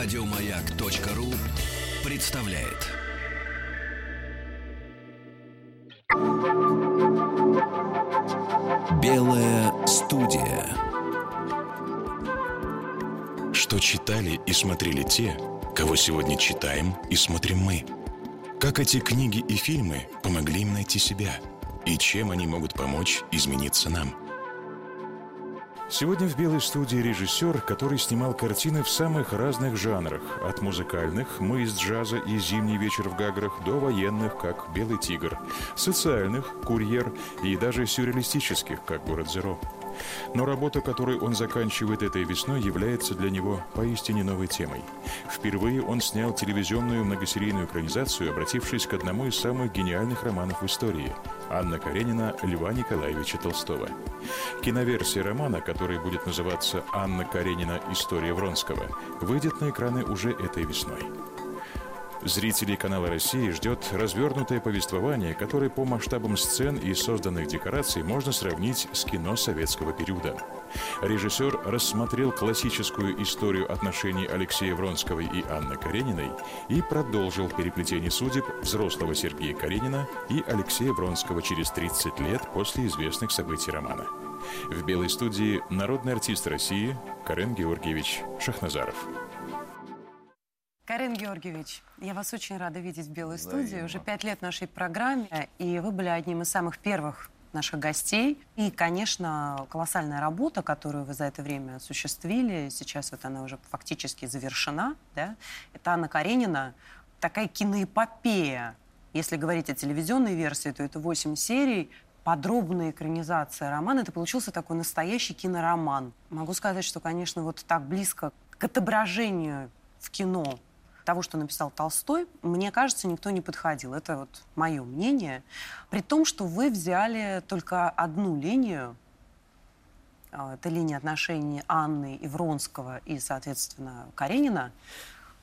Радиомаяк.ру представляет. Белая студия. Что читали и смотрели те, кого сегодня читаем и смотрим мы. Как эти книги и фильмы помогли им найти себя и чем они могут помочь измениться нам – Сегодня в «Белой студии» режиссер, который снимал картины в самых разных жанрах. От музыкальных «Мы из джаза» и «Зимний вечер в Гаграх» до военных, как «Белый тигр», социальных «Курьер» и даже сюрреалистических, как «Город Зеро». Но работа, которую он заканчивает этой весной, является для него поистине новой темой. Впервые он снял телевизионную многосерийную экранизацию, обратившись к одному из самых гениальных романов в истории – Анна Каренина Льва Николаевича Толстого. Киноверсия романа, который будет называться «Анна Каренина. История Вронского», выйдет на экраны уже этой весной. Зрителей канала России ждет развернутое повествование, которое по масштабам сцен и созданных декораций можно сравнить с кино советского периода. Режиссер рассмотрел классическую историю отношений Алексея Вронского и Анны Карениной и продолжил переплетение судеб взрослого Сергея Каренина и Алексея Вронского через 30 лет после известных событий романа. В «Белой студии» народный артист России Карен Георгиевич Шахназаров. Карен Георгиевич, я вас очень рада видеть в Белой студии. Уже пять лет нашей программе, и вы были одним из самых первых наших гостей. И, конечно, колоссальная работа, которую вы за это время осуществили, сейчас вот она уже фактически завершена, да, это Анна Каренина, такая киноэпопея. Если говорить о телевизионной версии, то это 8 серий, подробная экранизация романа. Это получился такой настоящий кинороман. Могу сказать, что, конечно, вот так близко к отображению в кино того, что написал Толстой, мне кажется, никто не подходил. Это вот мое мнение. При том, что вы взяли только одну линию, а, это линия отношений Анны Ивронского и, соответственно, Каренина.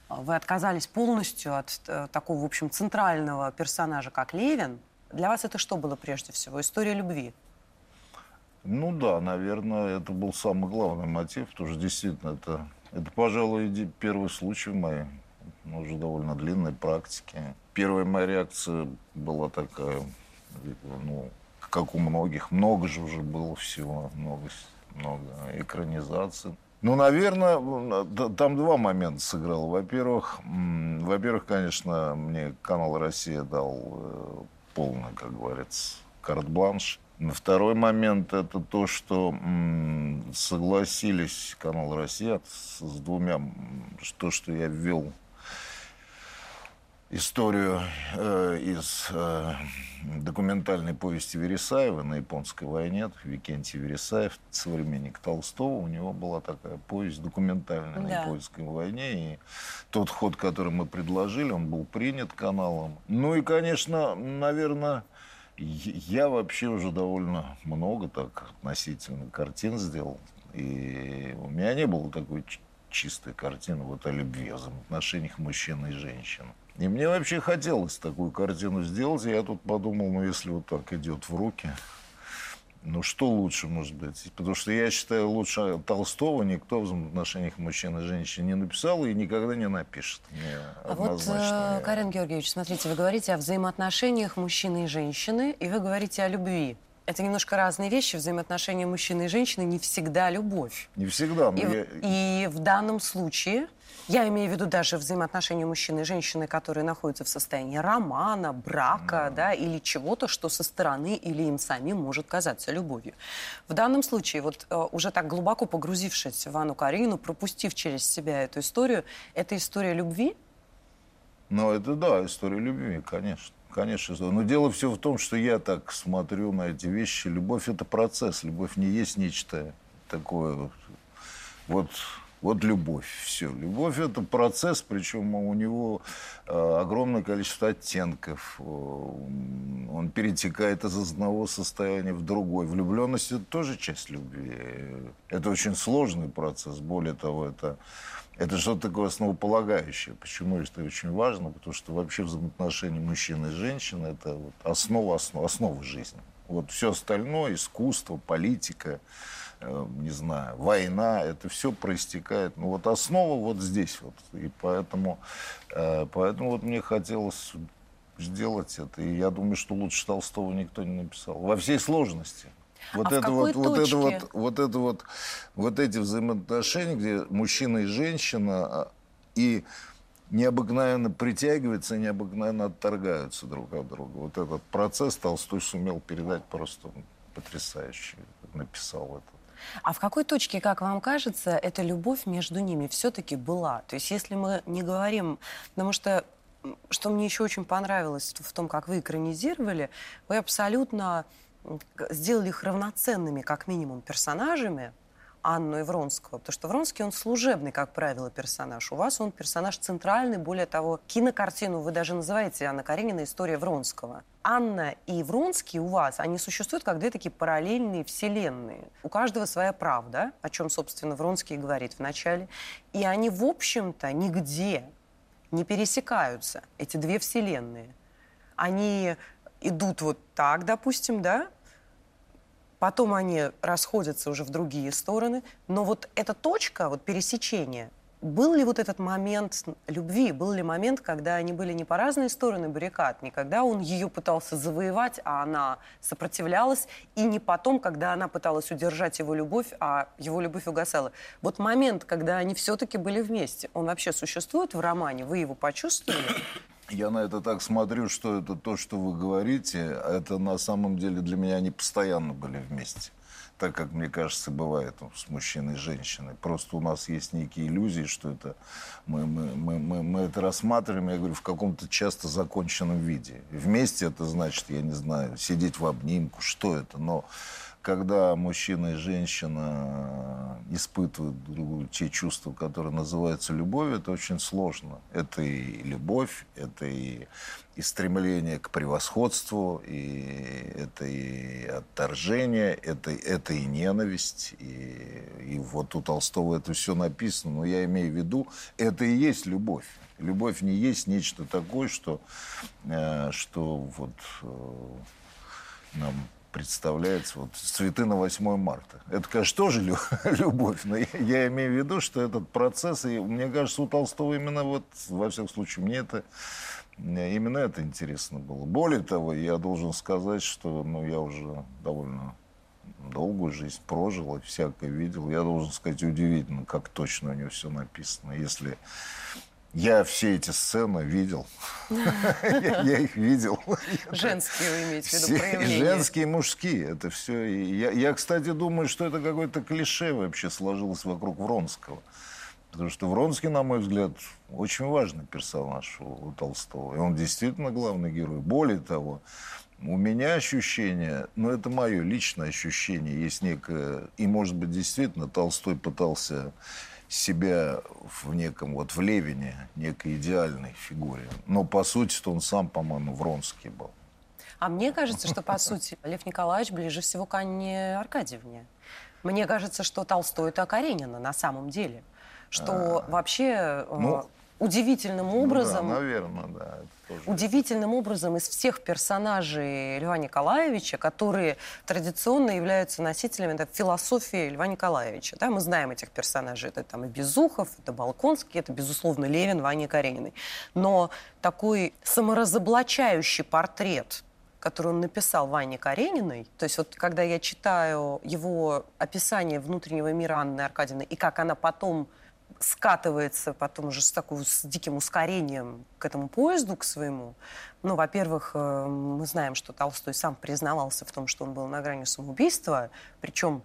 Вы отказались полностью от э, такого, в общем, центрального персонажа, как Левин. Для вас это что было прежде всего? История любви? Ну да, наверное, это был самый главный мотив, потому что действительно это, это пожалуй, первый случай в моей ну, уже довольно длинной практики. Первая моя реакция была такая, ну, как у многих, много же уже было всего, много, много экранизаций. Ну, наверное, там два момента сыграл. Во-первых, во-первых, конечно, мне канал «Россия» дал э, полный, как говорится, карт-бланш. Второй момент – это то, что согласились канал «Россия» с двумя, то, что я ввел историю э, из э, документальной повести Вересаева на японской войне. Викентий Вересаев, современник Толстого, у него была такая повесть документальная да. на японской войне. И тот ход, который мы предложили, он был принят каналом. Ну и, конечно, наверное, я вообще уже довольно много так относительно картин сделал. И у меня не было такой чистой картины вот о любви, о взаимоотношениях мужчины и женщины. И мне вообще хотелось такую картину сделать. И я тут подумал, ну, если вот так идет в руки, ну, что лучше, может быть? Потому что я считаю, лучше Толстого никто в взаимоотношениях мужчин и женщин не написал и никогда не напишет. Мне а вот, э, Карен Георгиевич, смотрите, вы говорите о взаимоотношениях мужчины и женщины, и вы говорите о любви. Это немножко разные вещи. Взаимоотношения мужчины и женщины не всегда любовь. Не всегда. И, я... и в данном случае я имею в виду даже взаимоотношения мужчины и женщины, которые находятся в состоянии романа, брака, да, или чего-то, что со стороны или им самим может казаться любовью. В данном случае, вот э, уже так глубоко погрузившись в Анну Карину, пропустив через себя эту историю, это история любви? Ну, это да, история любви, конечно. Конечно, но дело все в том, что я так смотрю на эти вещи. Любовь – это процесс. Любовь не есть нечто такое вот вот любовь, все. Любовь – это процесс, причем у него э, огромное количество оттенков. Он перетекает из одного состояния в другой. Влюбленность – это тоже часть любви. Это очень сложный процесс. Более того, это, это что-то такое основополагающее. Почему это очень важно? Потому что вообще взаимоотношения мужчины и женщины – это вот основа, основа, основа жизни. Вот все остальное – искусство, политика – э, не знаю, война, это все проистекает. Ну вот основа вот здесь вот. И поэтому, э, поэтому вот мне хотелось сделать это. И я думаю, что лучше Толстого никто не написал. Во всей сложности. Вот а это вот, вот, это вот, вот это вот, вот эти взаимоотношения, где мужчина и женщина а, и необыкновенно притягиваются, необыкновенно отторгаются друг от друга. Вот этот процесс Толстой сумел передать просто потрясающе, написал это. А в какой точке, как вам кажется, эта любовь между ними все-таки была? То есть если мы не говорим, потому что что мне еще очень понравилось в том, как вы экранизировали, вы абсолютно сделали их равноценными, как минимум, персонажами, Анну и Вронского, потому что Вронский, он служебный, как правило, персонаж. У вас он персонаж центральный, более того, кинокартину вы даже называете Анна Каренина «История Вронского». Анна и Вронский у вас, они существуют как две такие параллельные вселенные. У каждого своя правда, о чем, собственно, Вронский говорит в начале. И они, в общем-то, нигде не пересекаются, эти две вселенные. Они идут вот так, допустим, да, потом они расходятся уже в другие стороны, но вот эта точка, вот пересечения, был ли вот этот момент любви, был ли момент, когда они были не по разные стороны баррикад, не когда он ее пытался завоевать, а она сопротивлялась, и не потом, когда она пыталась удержать его любовь, а его любовь угасала. Вот момент, когда они все-таки были вместе, он вообще существует в романе? Вы его почувствовали? Я на это так смотрю, что это то, что вы говорите, это на самом деле для меня они постоянно были вместе. Так как, мне кажется, бывает с мужчиной и женщиной. Просто у нас есть некие иллюзии, что это мы, мы, мы, мы, мы это рассматриваем, я говорю, в каком-то часто законченном виде. Вместе это значит, я не знаю, сидеть в обнимку, что это, но когда мужчина и женщина испытывают другую те чувства, которые называются любовью, это очень сложно. Это и любовь, это и, и стремление к превосходству, и это и отторжение, это, это и ненависть. И, и вот у Толстого это все написано. Но я имею в виду, это и есть любовь. Любовь не есть нечто такое, что, э, что вот э, нам представляется вот цветы на 8 марта. Это, конечно, тоже любовь, но я, я имею в виду, что этот процесс, и мне кажется, у Толстого именно вот, во всяком случае, мне это именно это интересно было. Более того, я должен сказать, что ну, я уже довольно долгую жизнь прожил и всякое видел. Я должен сказать, удивительно, как точно у него все написано. Если я все эти сцены видел. Я их видел. Женские вы имеете в виду проявления? Женские и мужские. Это все. Я, кстати, думаю, что это какое-то клише вообще сложилось вокруг Вронского. Потому что Вронский, на мой взгляд, очень важный персонаж у, Толстого. И он действительно главный герой. Более того, у меня ощущение, ну это мое личное ощущение, есть некое, и может быть действительно Толстой пытался себя в неком, вот в Левине, некой идеальной фигуре. Но по сути-то он сам, по-моему, Вронский был. А мне кажется, что, по сути, Лев Николаевич ближе всего к Анне Аркадьевне. Мне кажется, что Толстой – это Каренина на самом деле. Что а, вообще ну, э, удивительным образом... Ну, да, наверное, да. Тоже... Удивительным образом из всех персонажей Льва Николаевича, которые традиционно являются носителями да, философии Льва Николаевича. Да, мы знаем этих персонажей. Это там и Безухов, это Балконский, это, безусловно, Левин, Ваня Карениной. Но такой саморазоблачающий портрет который он написал Ване Карениной. То есть вот когда я читаю его описание внутреннего мира Анны Аркадьевны и как она потом скатывается потом уже с такой с диким ускорением к этому поезду, к своему. Ну, во-первых, э, мы знаем, что Толстой сам признавался в том, что он был на грани самоубийства, причем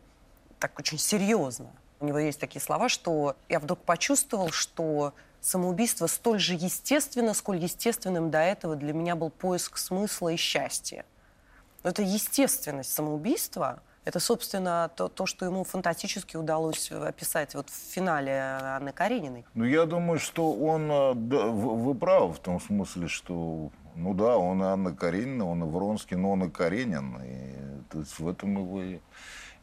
так очень серьезно. У него есть такие слова, что я вдруг почувствовал, что самоубийство столь же естественно, сколь естественным до этого для меня был поиск смысла и счастья. Но это естественность самоубийства – это, собственно, то, то, что ему фантастически удалось описать вот в финале Анны Карениной. Ну, я думаю, что он... Э, да, вы правы в том смысле, что... Ну да, он и Анна Каренина, он и Вронский, но он и Каренин. И то есть в этом его и,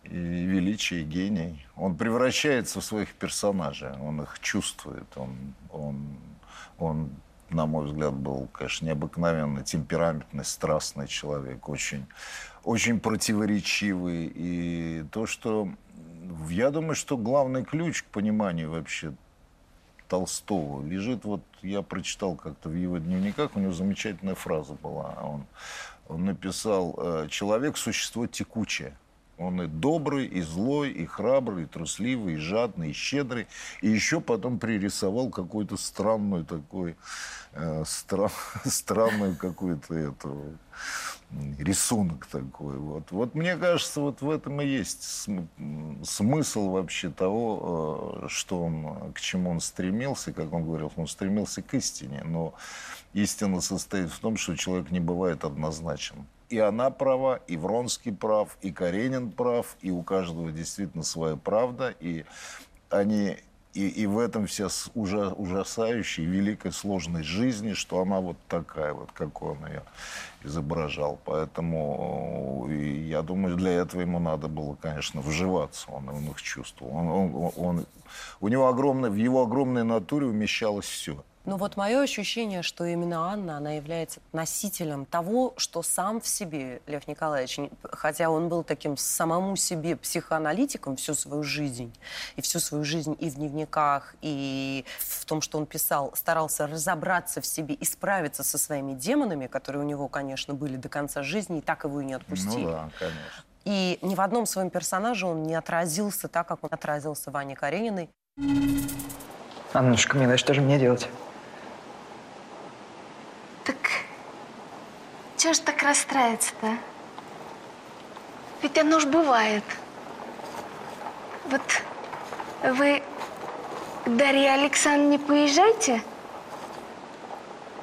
и величие, и гений. Он превращается в своих персонажей, он их чувствует, он, он, он на мой взгляд, был, конечно, необыкновенно темпераментный, страстный человек, очень очень противоречивый. И то, что Я думаю, что главный ключ к пониманию вообще Толстого лежит, вот я прочитал как-то в его дневниках, у него замечательная фраза была. Он, он написал э, «Человек – существо текучее». Он и добрый, и злой, и храбрый, и трусливый, и жадный, и щедрый. И еще потом пририсовал какую-то странную такой, э, стра, странную какую-то эту рисунок такой. Вот. вот мне кажется, вот в этом и есть смысл вообще того, э, что он, к чему он стремился, как он говорил, он стремился к истине. Но истина состоит в том, что человек не бывает однозначен и она права, и Вронский прав, и Каренин прав, и у каждого действительно своя правда, и они и, и в этом вся ужа, ужасающая великая сложность жизни, что она вот такая, вот как он ее изображал. Поэтому я думаю, для этого ему надо было, конечно, вживаться. Он, он их чувствовал. Он, он, он, у него огромное, в его огромной натуре умещалось все. Ну вот мое ощущение, что именно Анна, она является носителем того, что сам в себе Лев Николаевич, хотя он был таким самому себе психоаналитиком всю свою жизнь, и всю свою жизнь и в дневниках, и в том, что он писал, старался разобраться в себе и справиться со своими демонами, которые у него, конечно, были до конца жизни, и так его и не отпустили. Ну да, конечно. И ни в одном своем персонаже он не отразился так, как он отразился Ване Карениной. Аннушка, милая, что же мне делать? Чего ж так расстраиваться-то? Ведь оно ж бывает. Вот вы к Дарье Александровне не поезжайте?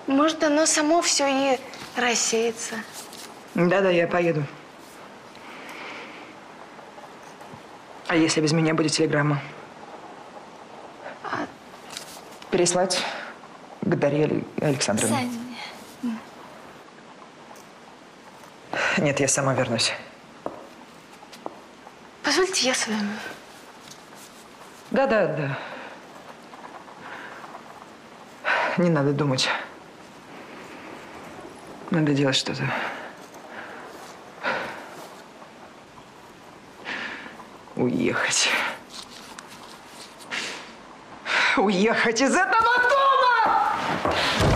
Может, оно само все и рассеется. Да-да, я поеду. А если без меня будет телеграмма? А... Переслать к Дарье Александровне. Сань. Нет, я сама вернусь. Позвольте, я с вами. Да, да, да. Не надо думать. Надо делать что-то. Уехать. Уехать из этого дома!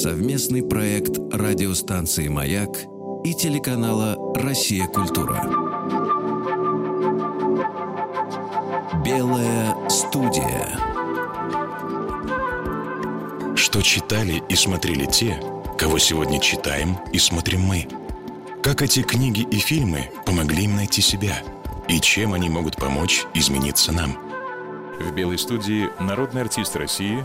Совместный проект радиостанции «Маяк» и телеканала «Россия. Культура». Белая студия. Что читали и смотрели те, кого сегодня читаем и смотрим мы? Как эти книги и фильмы помогли им найти себя? И чем они могут помочь измениться нам? В белой студии народный артист России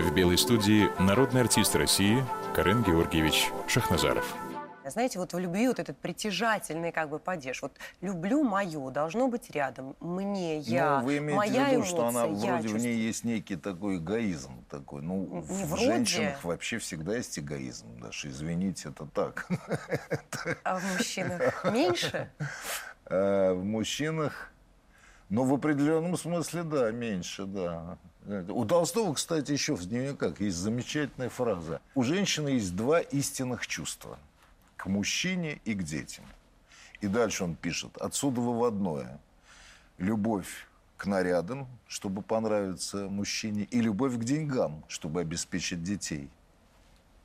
В белой студии народный артист России Карен Георгиевич Шахназаров. Знаете, вот в любви вот этот притяжательный как бы падеж. Вот люблю мое, должно быть рядом. Мне, я, ну, вы имеете моя в виду, эмоция, что она вроде чувствую. в ней есть некий такой эгоизм такой. Ну, Не в вроде. женщинах вообще всегда есть эгоизм, Даша, извините, это так. А в мужчинах меньше? А в мужчинах, ну, в определенном смысле, да, меньше, да. У Толстого, кстати, еще в дневниках есть замечательная фраза. У женщины есть два истинных чувства – к мужчине и к детям. И дальше он пишет, отсюда выводное. Любовь к нарядам, чтобы понравиться мужчине, и любовь к деньгам, чтобы обеспечить детей.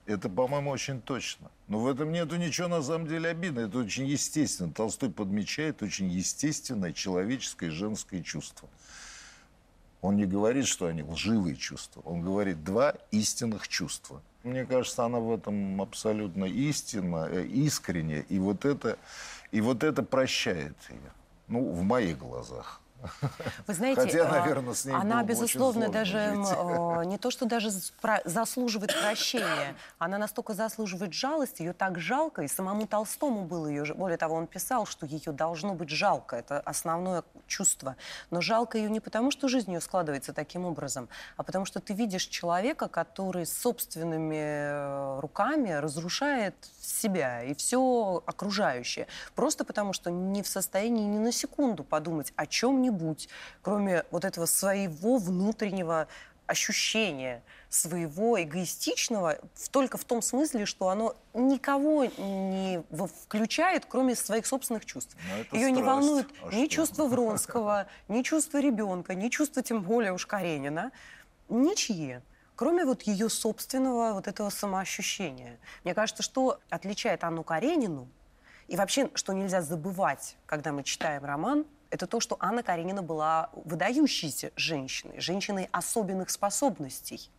Это, по-моему, очень точно. Но в этом нету ничего на самом деле обидного. Это очень естественно. Толстой подмечает очень естественное человеческое женское чувство. Он не говорит, что они лживые чувства. Он говорит два истинных чувства. Мне кажется, она в этом абсолютно истинна, э, искренне. И вот это, и вот это прощает ее. Ну, в моих глазах. Вы знаете, Хотя, а, наверное, с ней она, безусловно, даже жить. э, не то, что даже заслуживает прощения, она настолько заслуживает жалости, ее так жалко, и самому Толстому было ее... Более того, он писал, что ее должно быть жалко, это основное чувство. Но жалко ее не потому, что жизнь ее складывается таким образом, а потому что ты видишь человека, который собственными э, руками разрушает себя и все окружающее. Просто потому, что не в состоянии ни на секунду подумать о чем-нибудь, кроме вот этого своего внутреннего ощущения, своего эгоистичного, только в том смысле, что оно никого не включает, кроме своих собственных чувств. Ну, Ее не волнует А ни что? чувство Вронского, ни чувство ребенка, ни чувство, тем более уж Каренина. Ничьи. Кроме вот ее собственного вот этого самоощущения. Мне кажется, что отличает Анну Каренину, и вообще, что нельзя забывать, когда мы читаем роман, это то, что Анна Каренина была выдающейся женщиной, женщиной особенных способностей.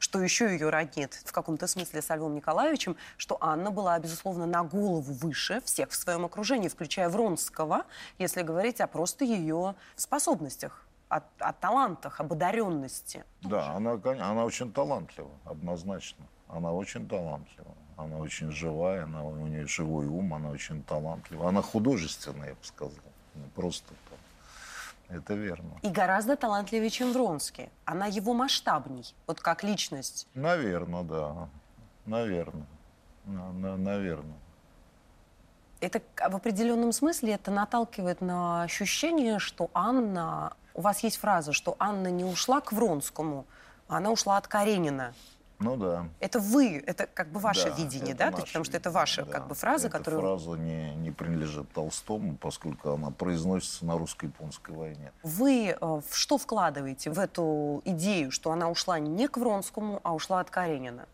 Что еще ее роднит в каком-то смысле с Львом Николаевичем, что Анна была, безусловно, на голову выше всех в своем окружении, включая Вронского, если говорить о просто ее способностях, о, о талантах, об одаренности. Да, она, она очень талантлива, однозначно. Она очень талантлива. Она очень живая, она, у нее живой ум, она очень талантлива. Она художественная, я бы сказал. Не просто там. Это верно. И гораздо талантливее, чем Вронский. Она его масштабней, вот как личность. Наверное, да. Наверное. наверное. Это в определенном смысле это наталкивает на ощущение, что Анна... У вас есть фраза, что Анна не ушла к Вронскому, а она ушла от Каренина. Ну да. Это вы, это как бы ваше Да, видение, да? То есть, наше потому что это ваша да. как бы фраза, Эта которую... фраза не, не принадлежит Толстому, поскольку она произносится на русско-японской войне. Вы э, что вкладываете в эту идею, что она ушла не к Вронскому, а ушла от Каренина?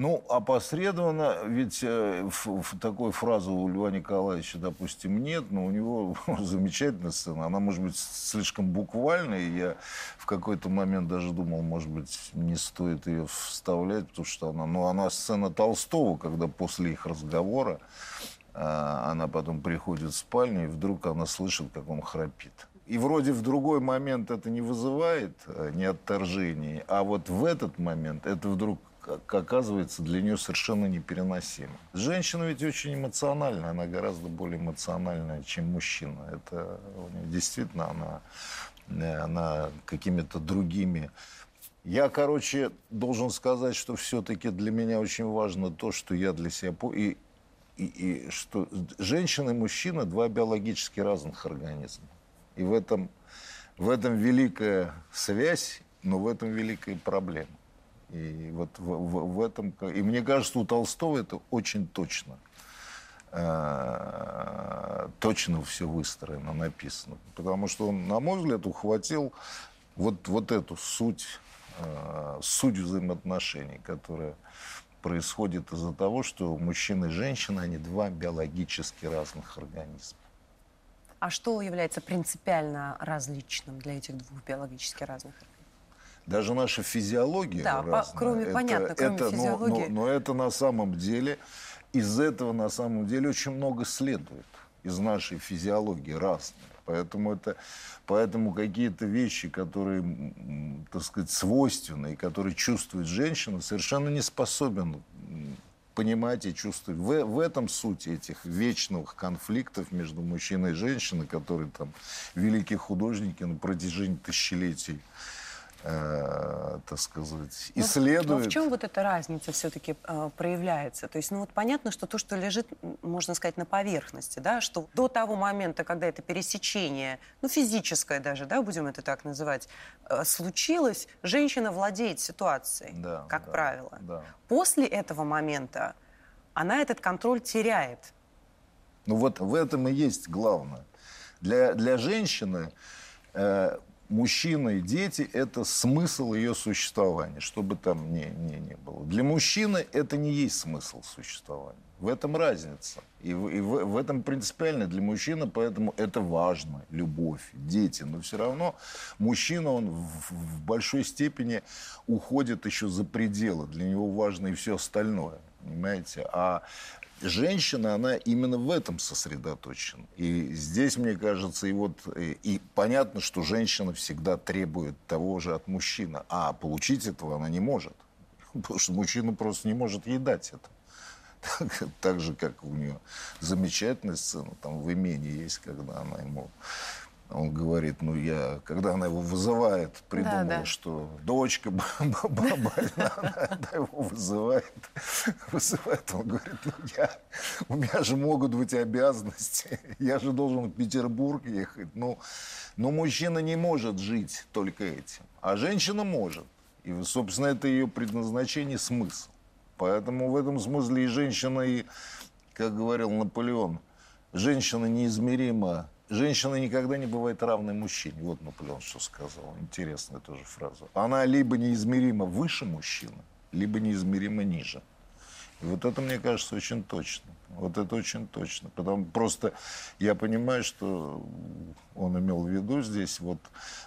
Ну, опосредованно, ведь э, ф- ф- такой фразы у Льва Николаевича, допустим, нет, но у него замечательная сцена. Она, может быть, слишком буквальная, и я в какой-то момент даже думал, может быть, не стоит ее вставлять, потому что она, ну, она сцена Толстого, когда после их разговора а, она потом приходит в спальню, и вдруг она слышит, как он храпит. И вроде в другой момент это не вызывает э, ни отторжений, а вот в этот момент это вдруг оказывается для нее совершенно непереносимо. Женщина ведь очень эмоциональная, она гораздо более эмоциональная, чем мужчина. Это действительно она, э, она какими-то другими я, короче, должен сказать, что все-таки для меня очень важно то, что я для себя... И, и, и что женщина и мужчина – два биологически разных организма. И в этом, в этом великая связь, но в этом великая проблема. И вот в, в- в этом... И мне кажется, у Толстого это очень точно. э, точно все выстроено, написано. Потому что он, на мой взгляд, ухватил вот, вот эту суть, э, суть взаимоотношений, которая происходит из-за того, что мужчина и женщина, они два биологически разных организма. А что является принципиально различным для этих двух биологически разных? Даже наша физиология Да, по- разная. кроме- понятно, кроме но- физиологии. Но, но это на самом деле, из этого на самом деле очень много следует. Из нашей физиологии разные. Поэтому, это, поэтому какие-то вещи, которые, так сказать, свойственны, и которые чувствует женщина, совершенно не способен понимать и чувствовать. В, в этом суть этих вечных конфликтов между мужчиной и женщиной, которые там великие художники на протяжении тысячелетий э, так сказать, Но- исследуют. Но Ну, в чем вот эта разница все-таки проявляется? То есть, ну вот понятно, что то, что лежит, можно сказать, на поверхности, да, что до того момента, когда это пересечение, ну физическое даже, да, будем это так называть, э, случилось, женщина владеет ситуацией, Да, как да, правило. да. После этого момента она этот контроль теряет. Ну вот в этом и есть главное. Для, для женщины э, мужчина и дети – это смысл ее существования, что бы там ни, ни, ни было. Для мужчины это не есть смысл существования. В этом разница. И, в, и в, в этом принципиально для мужчины, поэтому это важно. Любовь, дети. Но все равно мужчина, он в, в большой степени уходит еще за пределы. Для него важно и все остальное. Понимаете? А женщина, она именно в этом сосредоточена. И здесь, мне кажется, и вот и, и понятно, что женщина всегда требует того же от мужчины, а получить этого она не может. Потому что мужчина просто не может ей дать это. Так, так же, как у нее замечательная сцена там в имении есть, когда она ему он говорит, ну я, когда она его вызывает, придумала, да, да. что дочка больна, она его вызывает, вызывает, он говорит, ну я, у меня же могут быть обязанности, я же должен в Петербург ехать, ну, но мужчина не может жить только этим, а женщина может, и, собственно, это ее предназначение, смысл. Поэтому в этом смысле и женщина, и, как говорил Наполеон, женщина неизмеримо Женщина никогда не бывает равной мужчине. Вот Наполеон что сказал. Интересная тоже фраза. Она либо неизмеримо выше мужчины, либо неизмеримо ниже. И вот это, мне кажется, очень точно. Вот это очень точно. Потому просто я понимаю, что он имел в виду здесь, вот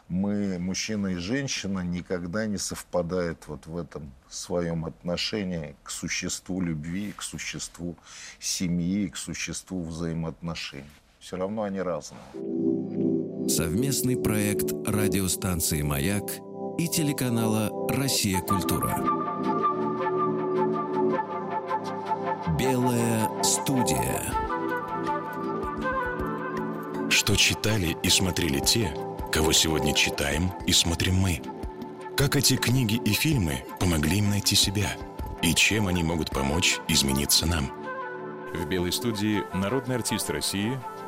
мы, мужчина и женщина, никогда не совпадают вот в этом своем отношении к существу любви, к существу семьи, к существу взаимоотношений все равно они разные. Совместный проект радиостанции «Маяк» и телеканала «Россия. Культура». Белая студия. Что читали и смотрели те, кого сегодня читаем и смотрим мы? Как эти книги и фильмы помогли им найти себя? И чем они могут помочь измениться нам? В белой студии народный артист России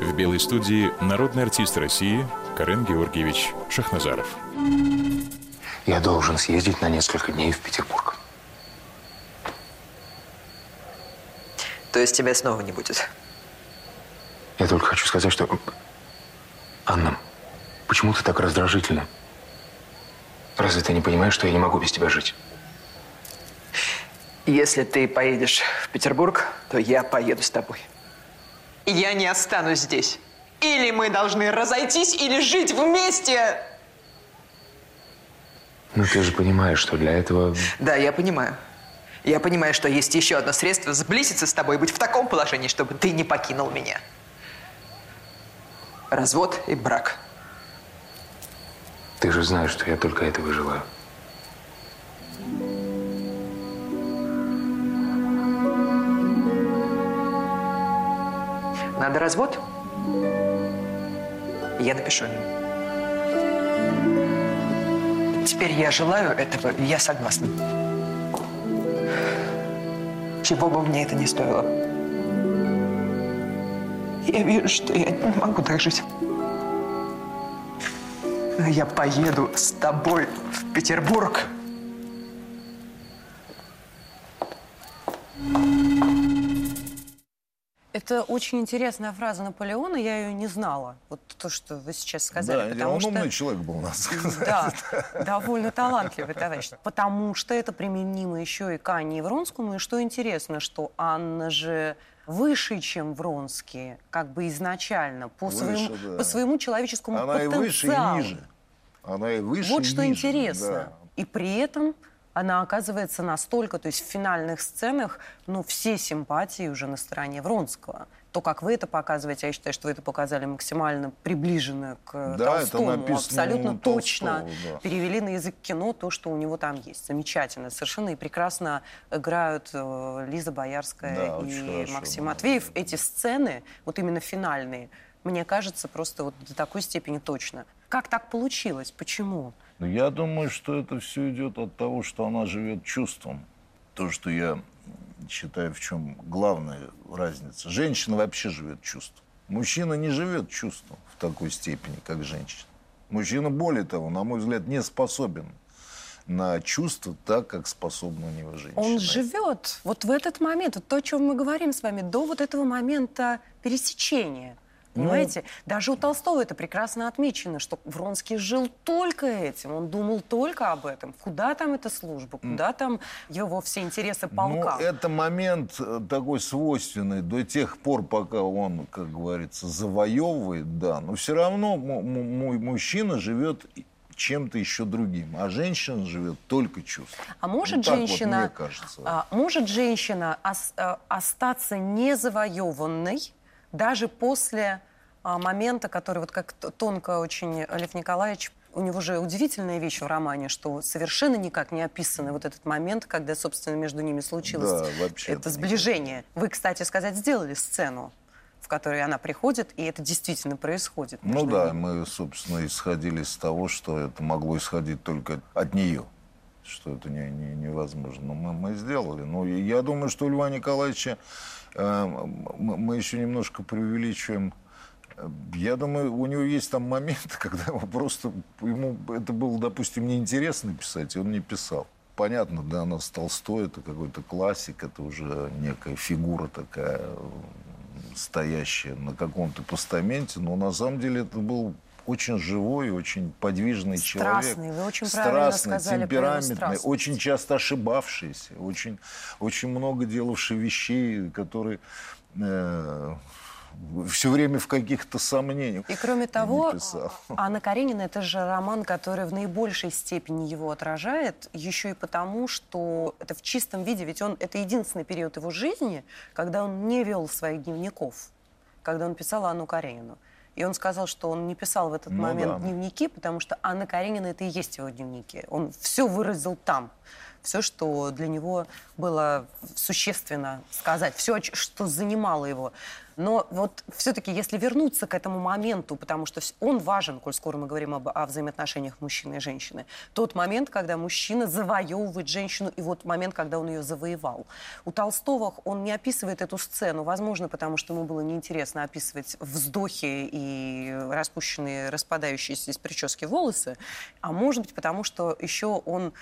в белой студии народный артист России Карен Георгиевич Шахназаров. Я должен съездить на несколько дней в Петербург. То есть тебя снова не будет? Я только хочу сказать, что... Анна, почему ты так раздражительна? Разве ты не понимаешь, что я не могу без тебя жить? Если ты поедешь в Петербург, то я поеду с тобой я не останусь здесь. Или мы должны разойтись, или жить вместе. Ну, ты же понимаешь, что для этого... Да, я понимаю. Я понимаю, что есть еще одно средство сблизиться с тобой, быть в таком положении, чтобы ты не покинул меня. Развод и брак. Ты же знаешь, что я только этого желаю. Надо развод? Я напишу ему. Теперь я желаю этого, и я согласна. Чего бы мне это ни стоило. Я вижу, что я не могу так жить. Я поеду с тобой в Петербург. Это очень интересная фраза Наполеона, я ее не знала. Вот то, что вы сейчас сказали. Да, потому он что... умный человек был, надо сказать. Да, довольно талантливый товарищ. Потому что это применимо еще и к Анне Вронскому. И что интересно, что Анна же выше, чем Вронский, как бы изначально, по, выше, своему, да. по своему человеческому Она потенциалу. и выше, и ниже. Она и выше, Вот и что ниже, интересно. Да. И при этом она оказывается настолько, то есть в финальных сценах, ну, все симпатии уже на стороне Вронского. То, как вы это показываете, я считаю, что вы это показали максимально приближенно к да, Толстому. Это абсолютно у точно да. перевели на язык кино то, что у него там есть. Замечательно совершенно. И прекрасно играют э, Лиза Боярская да, и хорошо, Максим да. Матвеев. Эти сцены, вот именно финальные, мне кажется, просто вот до такой степени точно. Как так получилось? Почему? Но я думаю, что это все идет от того, что она живет чувством. То, что я считаю, в чем главная разница. Женщина вообще живет чувством. Мужчина не живет чувством в такой степени, как женщина. Мужчина, более того, на мой взгляд, не способен на чувства так, как способна у него женщина. Он живет вот в этот момент, вот то, о чем мы говорим с вами, до вот этого момента пересечения – Понимаете? Ну, Даже у Толстого это прекрасно отмечено, что Вронский жил только этим, он думал только об этом. Куда там эта служба, куда там его все интересы полка? Ну, это момент э, такой свойственный до тех пор, пока он, как говорится, завоевывает, да, но все равно мой мужчина живет чем-то еще другим, а женщина живет только чувством. А может ну, женщина, вот, кажется. а, может женщина а, остаться незавоеванной даже после момента, который вот как тонко очень Лев Николаевич у него же удивительная вещь в романе, что совершенно никак не описаны вот этот момент, когда, собственно, между ними случилось да, это сближение. Вы, кстати сказать, сделали сцену, в которой она приходит, и это действительно происходит. Ну да, ними. мы, собственно, исходили из того, что это могло исходить только от нее что это не, не, невозможно. Но мы, мы сделали. Но я думаю, что у Льва Николаевича э, мы еще немножко преувеличиваем я думаю, у него есть там моменты, когда его просто ему это было, допустим, неинтересно писать, и он не писал. Понятно, да, нас Толстой, это какой-то классик, это уже некая фигура такая, стоящая на каком-то постаменте, но на самом деле это был очень живой, очень подвижный страстный, человек. Вы очень страстный, темпераментный, очень часто ошибавшийся, очень, очень много делавший вещей, которые э, все время в каких-то сомнениях. И кроме того, Анна Каренина – это же роман, который в наибольшей степени его отражает, еще и потому, что это в чистом виде, ведь он это единственный период его жизни, когда он не вел своих дневников, когда он писал Анну Каренину. И он сказал, что он не писал в этот ну, момент да. дневники, потому что Анна Каренина – это и есть его дневники. Он все выразил там все, что для него было существенно сказать, все, что занимало его. Но вот все-таки, если вернуться к этому моменту, потому что он важен, коль скоро мы говорим об, о взаимоотношениях мужчины и женщины, тот момент, когда мужчина завоевывает женщину, и вот момент, когда он ее завоевал. У Толстого он не описывает эту сцену, возможно, потому что ему было неинтересно описывать вздохи и распущенные, распадающиеся из прически волосы, а может быть, потому что еще он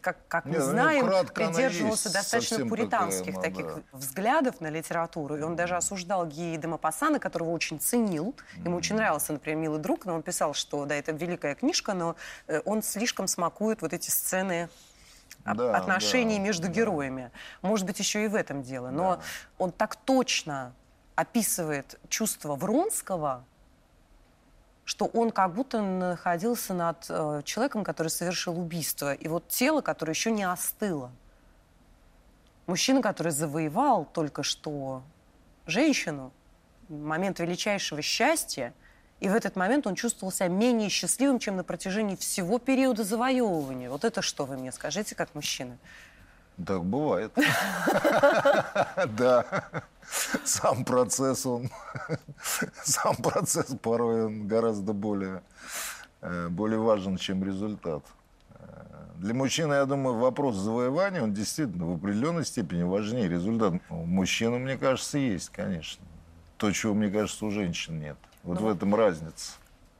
как, как мы Нет, ну, знаем, ну, придерживался достаточно пуританских такая, таких да. взглядов на литературу. И он даже осуждал Гии де Мапассана, которого очень ценил. Ему mm-hmm. очень нравился, например, «Милый друг», но он писал, что да, это великая книжка, но э, он слишком смакует вот эти сцены да, отношений да, между да. героями. Может быть, еще и в этом дело. Но да. он так точно описывает чувство Вронского, что он как будто находился над э, человеком, который совершил убийство. И вот тело, которое еще не остыло. Мужчина, который завоевал только что женщину, момент величайшего счастья, и в этот момент он чувствовал себя менее счастливым, чем на протяжении всего периода завоевывания. Вот это что вы мне скажите, как мужчина? Так бывает. Да. Сам процесс, он... Сам процесс порой он гораздо более, э, более важен, чем результат. Э, для мужчины, я думаю, вопрос завоевания, он действительно в определенной степени важнее. Результат у мужчины, мне кажется, есть, конечно. То, чего, мне кажется, у женщин нет. Вот ну, в этом разница.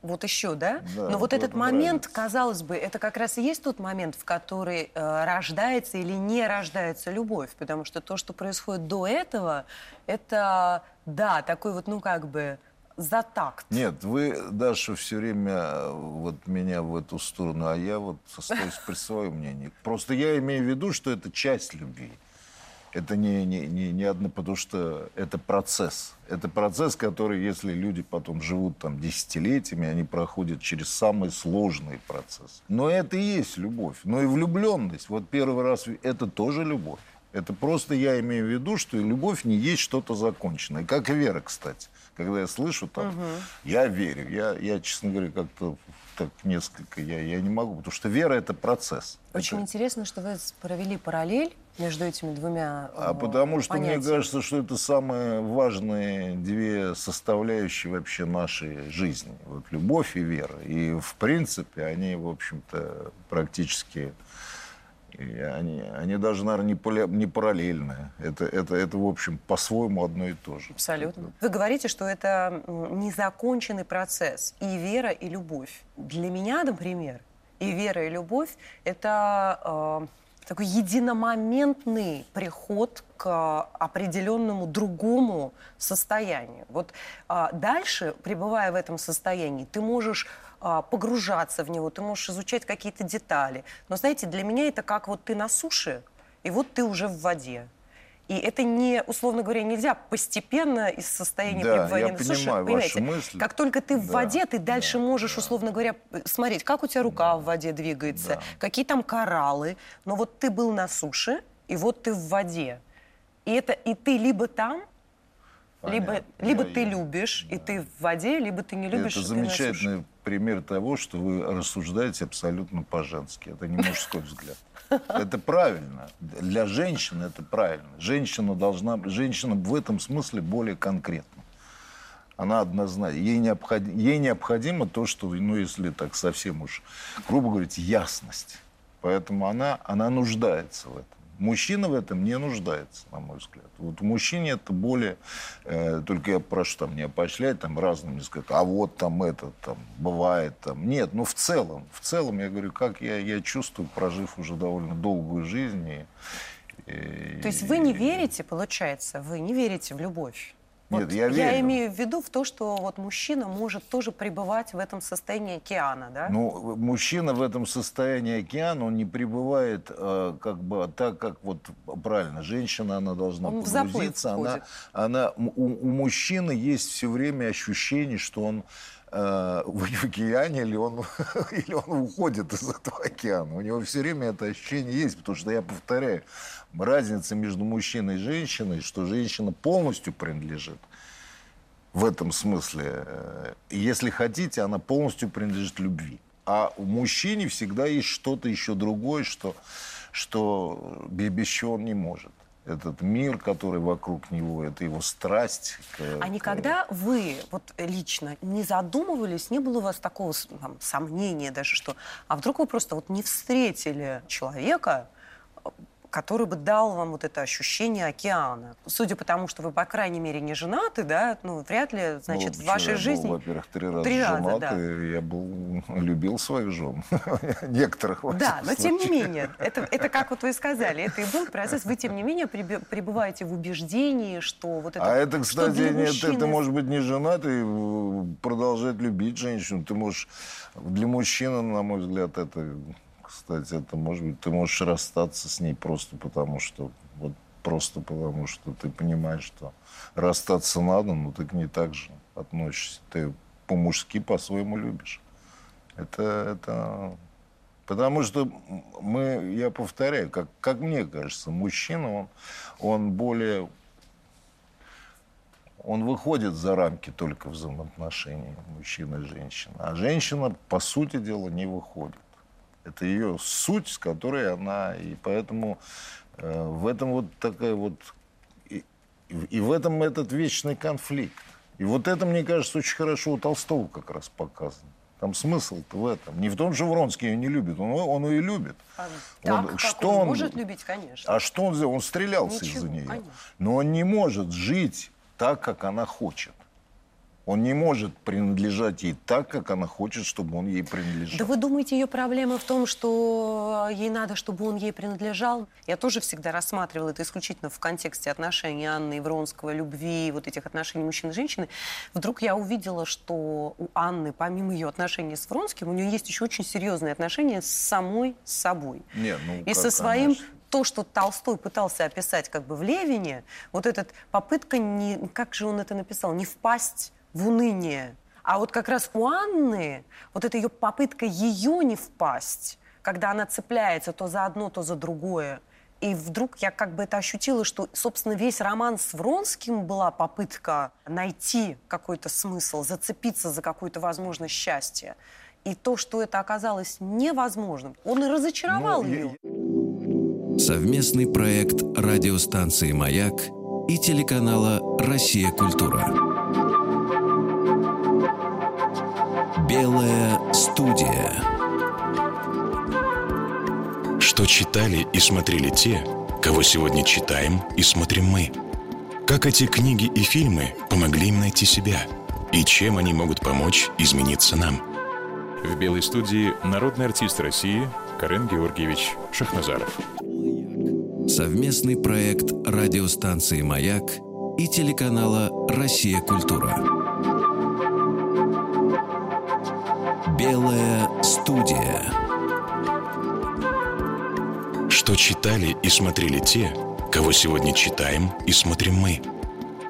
Вот еще, да? да Но вот этот момент, нравится. казалось бы, это как раз и есть тот момент, в который э, рождается или не рождается любовь. Потому что то, что происходит до этого, это, да, такой вот, ну, как бы за такт. Нет, вы, Даша, все время э, вот меня в эту сторону, а я вот остаюсь при своем мнении. Просто я имею в виду, что это часть любви. Это не, не, не, не одно, потому что это процесс. Это процесс, который, если люди потом живут там десятилетиями, они проходят через самый сложный процесс. Но это и есть любовь. Но и влюбленность. Вот первый раз это тоже любовь. Это просто я имею в виду, что любовь не есть что-то законченное. Как и вера, кстати. Когда я слышу там, угу. я верю. Я, я, честно говоря, как-то так несколько, я, я не могу, потому что вера – это процесс. Очень это... интересно, что вы провели параллель между этими двумя А потому что понятиями. мне кажется, что это самые важные две составляющие вообще нашей жизни. Вот любовь и вера. И в принципе они, в общем-то, практически И они, они даже, наверное, не, поля, не параллельные. Это, это, это, в общем, по-своему одно и то же. Абсолютно. Вы говорите, что это незаконченный процесс. И вера, и любовь. Для меня, например, и вера, и любовь – это э, такой единомоментный приход к определенному другому состоянию. Вот э, дальше, пребывая в этом состоянии, ты можешь а, погружаться в него, ты можешь изучать какие-то детали. Но знаете, для меня это как вот ты на суше, и вот ты уже в воде. И это не, условно говоря, нельзя постепенно из состояния да, пребывания я на понимаю суше. Понимаете, мысли. как только ты в да, воде, ты дальше да, можешь, да. условно говоря, смотреть, как у тебя рука в воде двигается, Да. какие там кораллы. Но вот ты был на суше, и вот ты в воде. И это и ты либо там, Понятно. либо Я- ты любишь, и да. ты в воде, либо ты не любишь, Это и замечательный пример того, что вы рассуждаете абсолютно по-женски. Это не мужской взгляд. Это правильно. Для женщины это правильно. Женщина должна... Женщина в этом смысле более конкретна. Она однозначно... Ей, необходи- ей необходимо то, что, ну, если так совсем уж, грубо говоря, ясность. Поэтому она, она нуждается в этом. Мужчина в этом не нуждается, на мой взгляд. Вот мужчине это более, э, только я прошу там не опошлять там разным, не сказать, а вот там это там бывает там. Нет, ну в целом, в целом я говорю, как я, я чувствую, прожив уже довольно долгую жизнь. И, и- То есть вы не верите, получается, вы не верите в любовь? Нет, Вот я верю. имею в виду в то, что вот мужчина может тоже пребывать в этом состоянии океана, да? Ну, мужчина в этом состоянии океана, он не пребывает э, как бы так, как вот правильно. Женщина, она должна Он погрузиться. Она, она, у, у мужчины есть все время ощущение, что он э, в, океане или он, или он уходит из этого океана. У него все время это ощущение есть, потому что, я повторяю, разница между мужчиной и женщиной, что женщина полностью принадлежит в этом смысле. э, Если хотите, она полностью принадлежит любви. А у мужчине всегда есть что-то еще другое, что, что без чего он не может. Этот мир, который вокруг него, это его страсть. к- А к- никогда вы вот лично не задумывались, не было у вас такого там, сомнения даже, что а вдруг вы просто вот не встретили человека, который бы дал вам вот это ощущение океана? Судя по тому, что вы, по крайней мере, не женаты, да, ну, вряд ли, значит, Ну, в вашей я жизни... Был, во-первых, три раза Три раза, женат, да. и я был, любил своих жен. Некоторых, Да, но тем не менее, это, это как вот вы сказали, это и был процесс. Вы, тем не менее, пребываете в убеждении, что вот это... А это, кстати, нет, мужчины- это может быть не женат и э, продолжать любить женщину. Ты можешь для мужчины, на мой взгляд, это, кстати, это может быть, ты можешь расстаться с ней просто потому, что вот просто потому, что ты понимаешь, что расстаться надо, но ты к ней так же относишься. Ты по-мужски по-своему любишь. Это, это Потому что мы, я повторяю, как, как мне кажется, мужчина, он, он более... Он выходит за рамки только взаимоотношений мужчины и женщины. А женщина, по сути дела, не выходит. Это ее суть, с которой она... И поэтому э, в этом вот такая вот... И, и в этом этот вечный конфликт. И вот это, мне кажется, очень хорошо у Толстого как раз показано. Там смысл-то в этом. Не в том, что Вронский ее не любит. Он, он ее любит. А, Он- так, как что он, он- может любить, конечно. А что он сделал? Он стрелялся из-за нее. конечно. Но он не может жить так, как она хочет. Он не может принадлежать ей так, как она хочет, чтобы он ей принадлежал. Да вы думаете, ее проблема в том, что ей надо, чтобы он ей принадлежал? Я тоже всегда рассматривала это исключительно в контексте отношений Анны и Вронского, любви, вот этих отношений мужчины и женщины. Вдруг я увидела, что у Анны, помимо ее отношений с Вронским, у нее есть еще очень серьезные отношения с самой собой. Не, ну, и со своим конечно. то, что Толстой пытался описать как бы в Левине, вот эта попытка, не, как же он это написал, не впасть в уныние. А вот как раз у Анны, вот эта ее попытка ее не впасть, когда она цепляется то за одно, то за другое, и вдруг я как бы это ощутила, что, собственно, весь роман с Вронским была попытка найти какой-то смысл, зацепиться за какое-то возможность счастья. И то, что это оказалось невозможным, он и разочаровал Ну, я- ее. Совместный проект радиостанции «Маяк» и телеканала «Россия. Культура». Белая студия. Что читали и смотрели те, кого сегодня читаем и смотрим мы. Как эти книги и фильмы помогли им найти себя. И чем они могут помочь измениться нам. В белой студии народный артист России Карен Георгиевич Шахназаров. Совместный проект радиостанции «Маяк» и телеканала «Россия. Культура». Белая студия. Что читали и смотрели те, кого сегодня читаем и смотрим мы.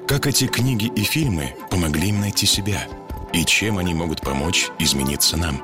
Как эти книги и фильмы помогли им найти себя. И чем они могут помочь измениться нам.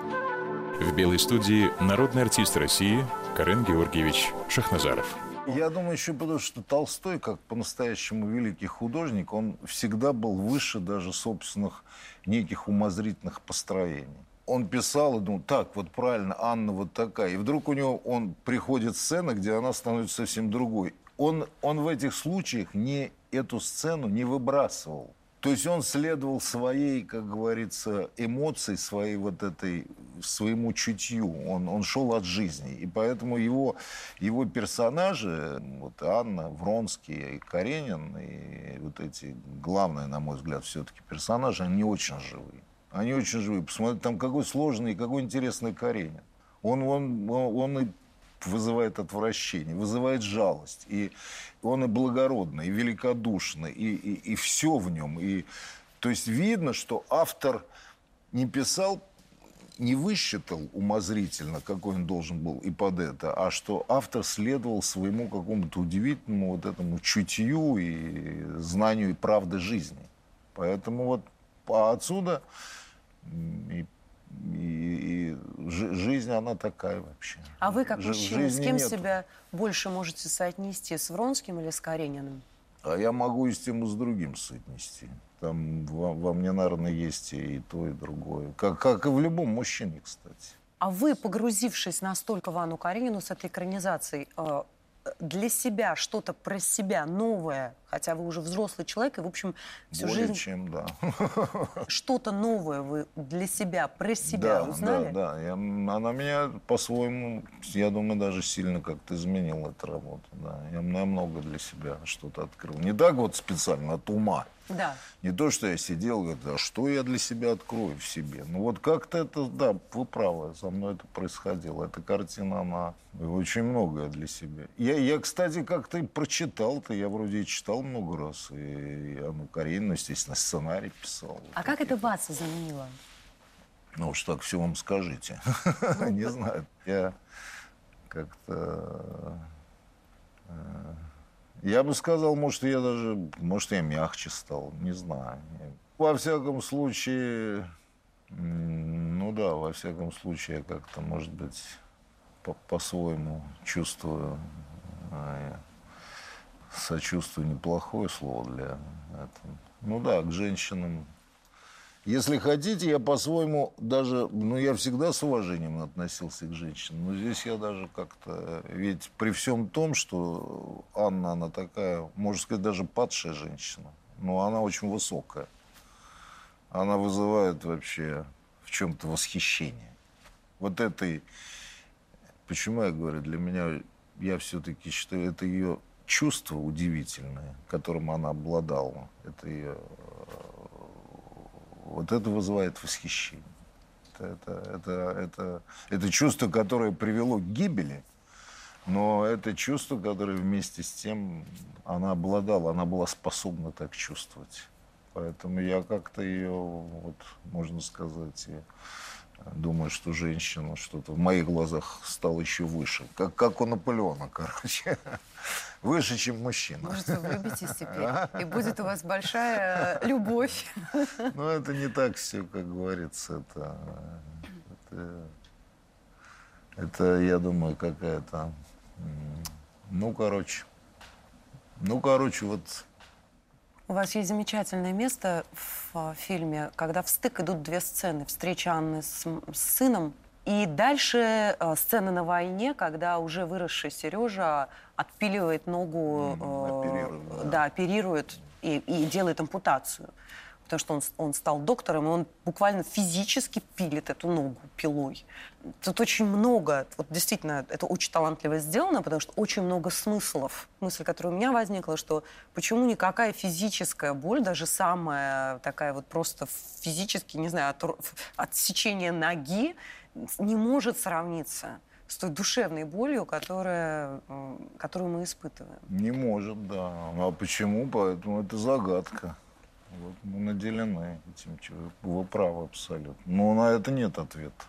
В белой студии народный артист России Карен Георгиевич Шахназаров. Я думаю, еще потому, что Толстой, как по-настоящему великий художник, он всегда был выше даже собственных неких умозрительных построений. Он писал и думал, так, вот правильно, Анна вот такая. И вдруг у него он приходит сцена, где она становится совсем другой. Он, он в этих случаях не эту сцену не выбрасывал. То есть он следовал своей, как говорится, эмоции, своей вот этой, своему чутью. Он, он шел от жизни. И поэтому его, его персонажи, вот Анна, Вронский и Каренин, и вот эти главные, на мой взгляд, все-таки персонажи, они очень живые. Они очень живые. Посмотрите, там какой сложный, какой интересный Каренин. Он, он, он, он и вызывает отвращение, вызывает жалость. И он и благородный, и великодушный, и, и, и все в нем. И, то есть видно, что автор не писал, не высчитал умозрительно, какой он должен был и под это, а что автор следовал своему какому-то удивительному вот этому чутью и знанию и правды жизни. Поэтому вот отсюда и и, и жизнь, она такая вообще. А вы, как мужчина, с кем нет. себя больше можете соотнести? С Вронским или с Карениным? А я могу и с тем, и с другим соотнести. Там во, во мне, наверное, есть и то, и другое. Как, как и в любом мужчине, кстати. А вы, погрузившись настолько в Анну Каренину с этой экранизацией, э, для себя что-то про себя новое, хотя вы уже взрослый человек и, в общем, всю Более жизнь... чем, да. Что-то новое вы для себя, про себя да, узнали? Да, да. Я, она меня по-своему, я думаю, даже сильно как-то изменила эта работа. Да. Я много для себя что-то открыл. Не так вот специально, от ума. Да. Не то, что я сидел, говорю, а что я для себя открою в себе. Ну вот как-то это, да, вы правы, со мной это происходило. Эта картина, она очень многое для себя. Я, я кстати, как-то прочитал-то, я вроде и читал много раз. И Анну Каренину, естественно, сценарий писал. А как это вас изменило? Ну уж так все вам скажите. Не знаю. Я как-то э, я бы сказал, может, я даже, может, я мягче стал, не знаю. Во всяком случае, ну да, во всяком случае, я как-то, может быть, по-своему чувствую, а, сочувствую неплохое слово для этого. Ну да, к женщинам если хотите, я по-своему даже, ну, я всегда с уважением относился к женщинам, но здесь я даже как-то, ведь при всем том, что Анна, она такая, можно сказать, даже падшая женщина, но она очень высокая. Она вызывает вообще в чем-то восхищение. Вот этой, почему я говорю, для меня, я все-таки считаю, это ее чувство удивительное, которым она обладала, это ее вот это вызывает восхищение. Это, это, это, это, это чувство, которое привело к гибели, но это чувство, которое вместе с тем она обладала, она была способна так чувствовать. Поэтому я как-то ее, вот, можно сказать, думаю, что женщина что-то в моих глазах стала еще выше. Как, как у Наполеона, короче. Выше, чем мужчина. Может, вы влюбитесь теперь, и будет у вас большая любовь. Ну, это не так все, как говорится. Это, это, это я думаю, какая-то... Ну, короче. Ну, короче, вот у вас есть замечательное место в фильме, когда в стык идут две сцены. Встреча Анны с, с сыном и дальше э, сцена на войне, когда уже выросший Сережа отпиливает ногу, э, оперирует, да. да, оперирует и, и делает ампутацию. потому что он, он стал доктором, и он буквально физически пилит эту ногу пилой. Тут очень много, вот действительно, это очень талантливо сделано, потому что очень много смыслов. Мысль, которая у меня возникла, что почему никакая физическая боль, даже самая такая вот просто физически, не знаю, от, отсечение ноги, не может сравниться с той душевной болью, которая, которую мы испытываем. Не может, да. А почему? Поэтому это загадка. Вот мы наделены этим. Вы правы абсолютно. Но на это нет ответа.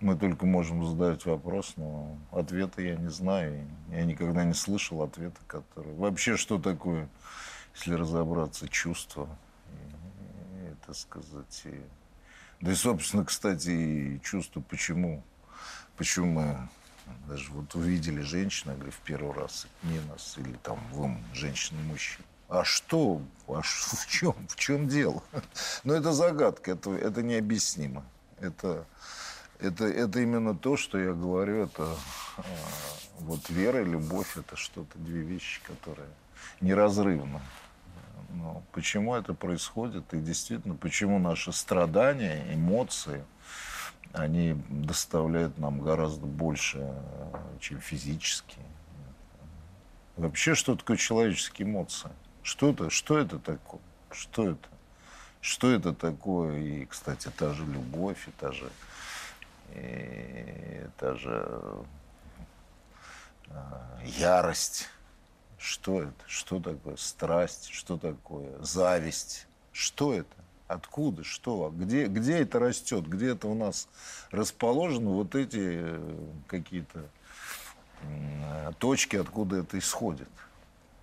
Мы только можем задать вопрос, но ответа я не знаю. Я никогда не слышал ответа, который... Вообще, что такое, если разобраться, чувство? И, и, так сказать... И... Да и, собственно, кстати, и чувство, почему почему мы даже вот увидели женщину, говорю, в первый раз, не нас, или там вы, женщина и мужчина. А что? А в чем? В чем дело? Но это загадка, это, это необъяснимо. Это, это, это именно то, что я говорю, это а, вот вера и любовь, это что-то, две вещи, которые неразрывны. Но почему это происходит? И действительно, почему наши страдания, эмоции – они доставляют нам гораздо больше, чем физические. Вообще, что такое человеческие эмоции? Что это, что это такое? Что это? Что это такое? И, кстати, та же любовь, и та же, и та же э, ярость. Что это? Что такое страсть? Что такое зависть? Что это? Откуда, что, где, где это растет, где это у нас расположено, вот эти э, какие-то точки, откуда это исходит.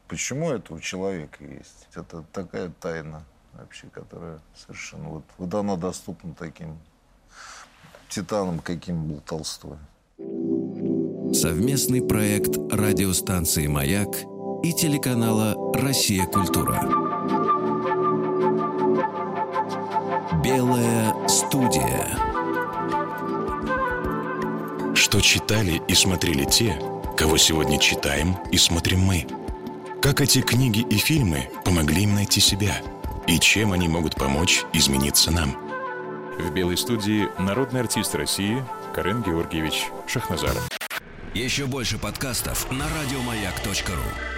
Почему это у человека есть? Это такая тайна вообще, которая совершенно... Вот, вот она доступна таким титанам, каким был Толстой. Совместный проект радиостанции «Маяк» и телеканала «Россия. Культура». Белая студия. Что читали и смотрели те, кого сегодня читаем и смотрим мы. Как эти книги и фильмы помогли им найти себя. И чем они могут помочь измениться нам. В белой студии народный артист России Карен Георгиевич Шахназаров. Еще больше подкастов на радиомаяк.ру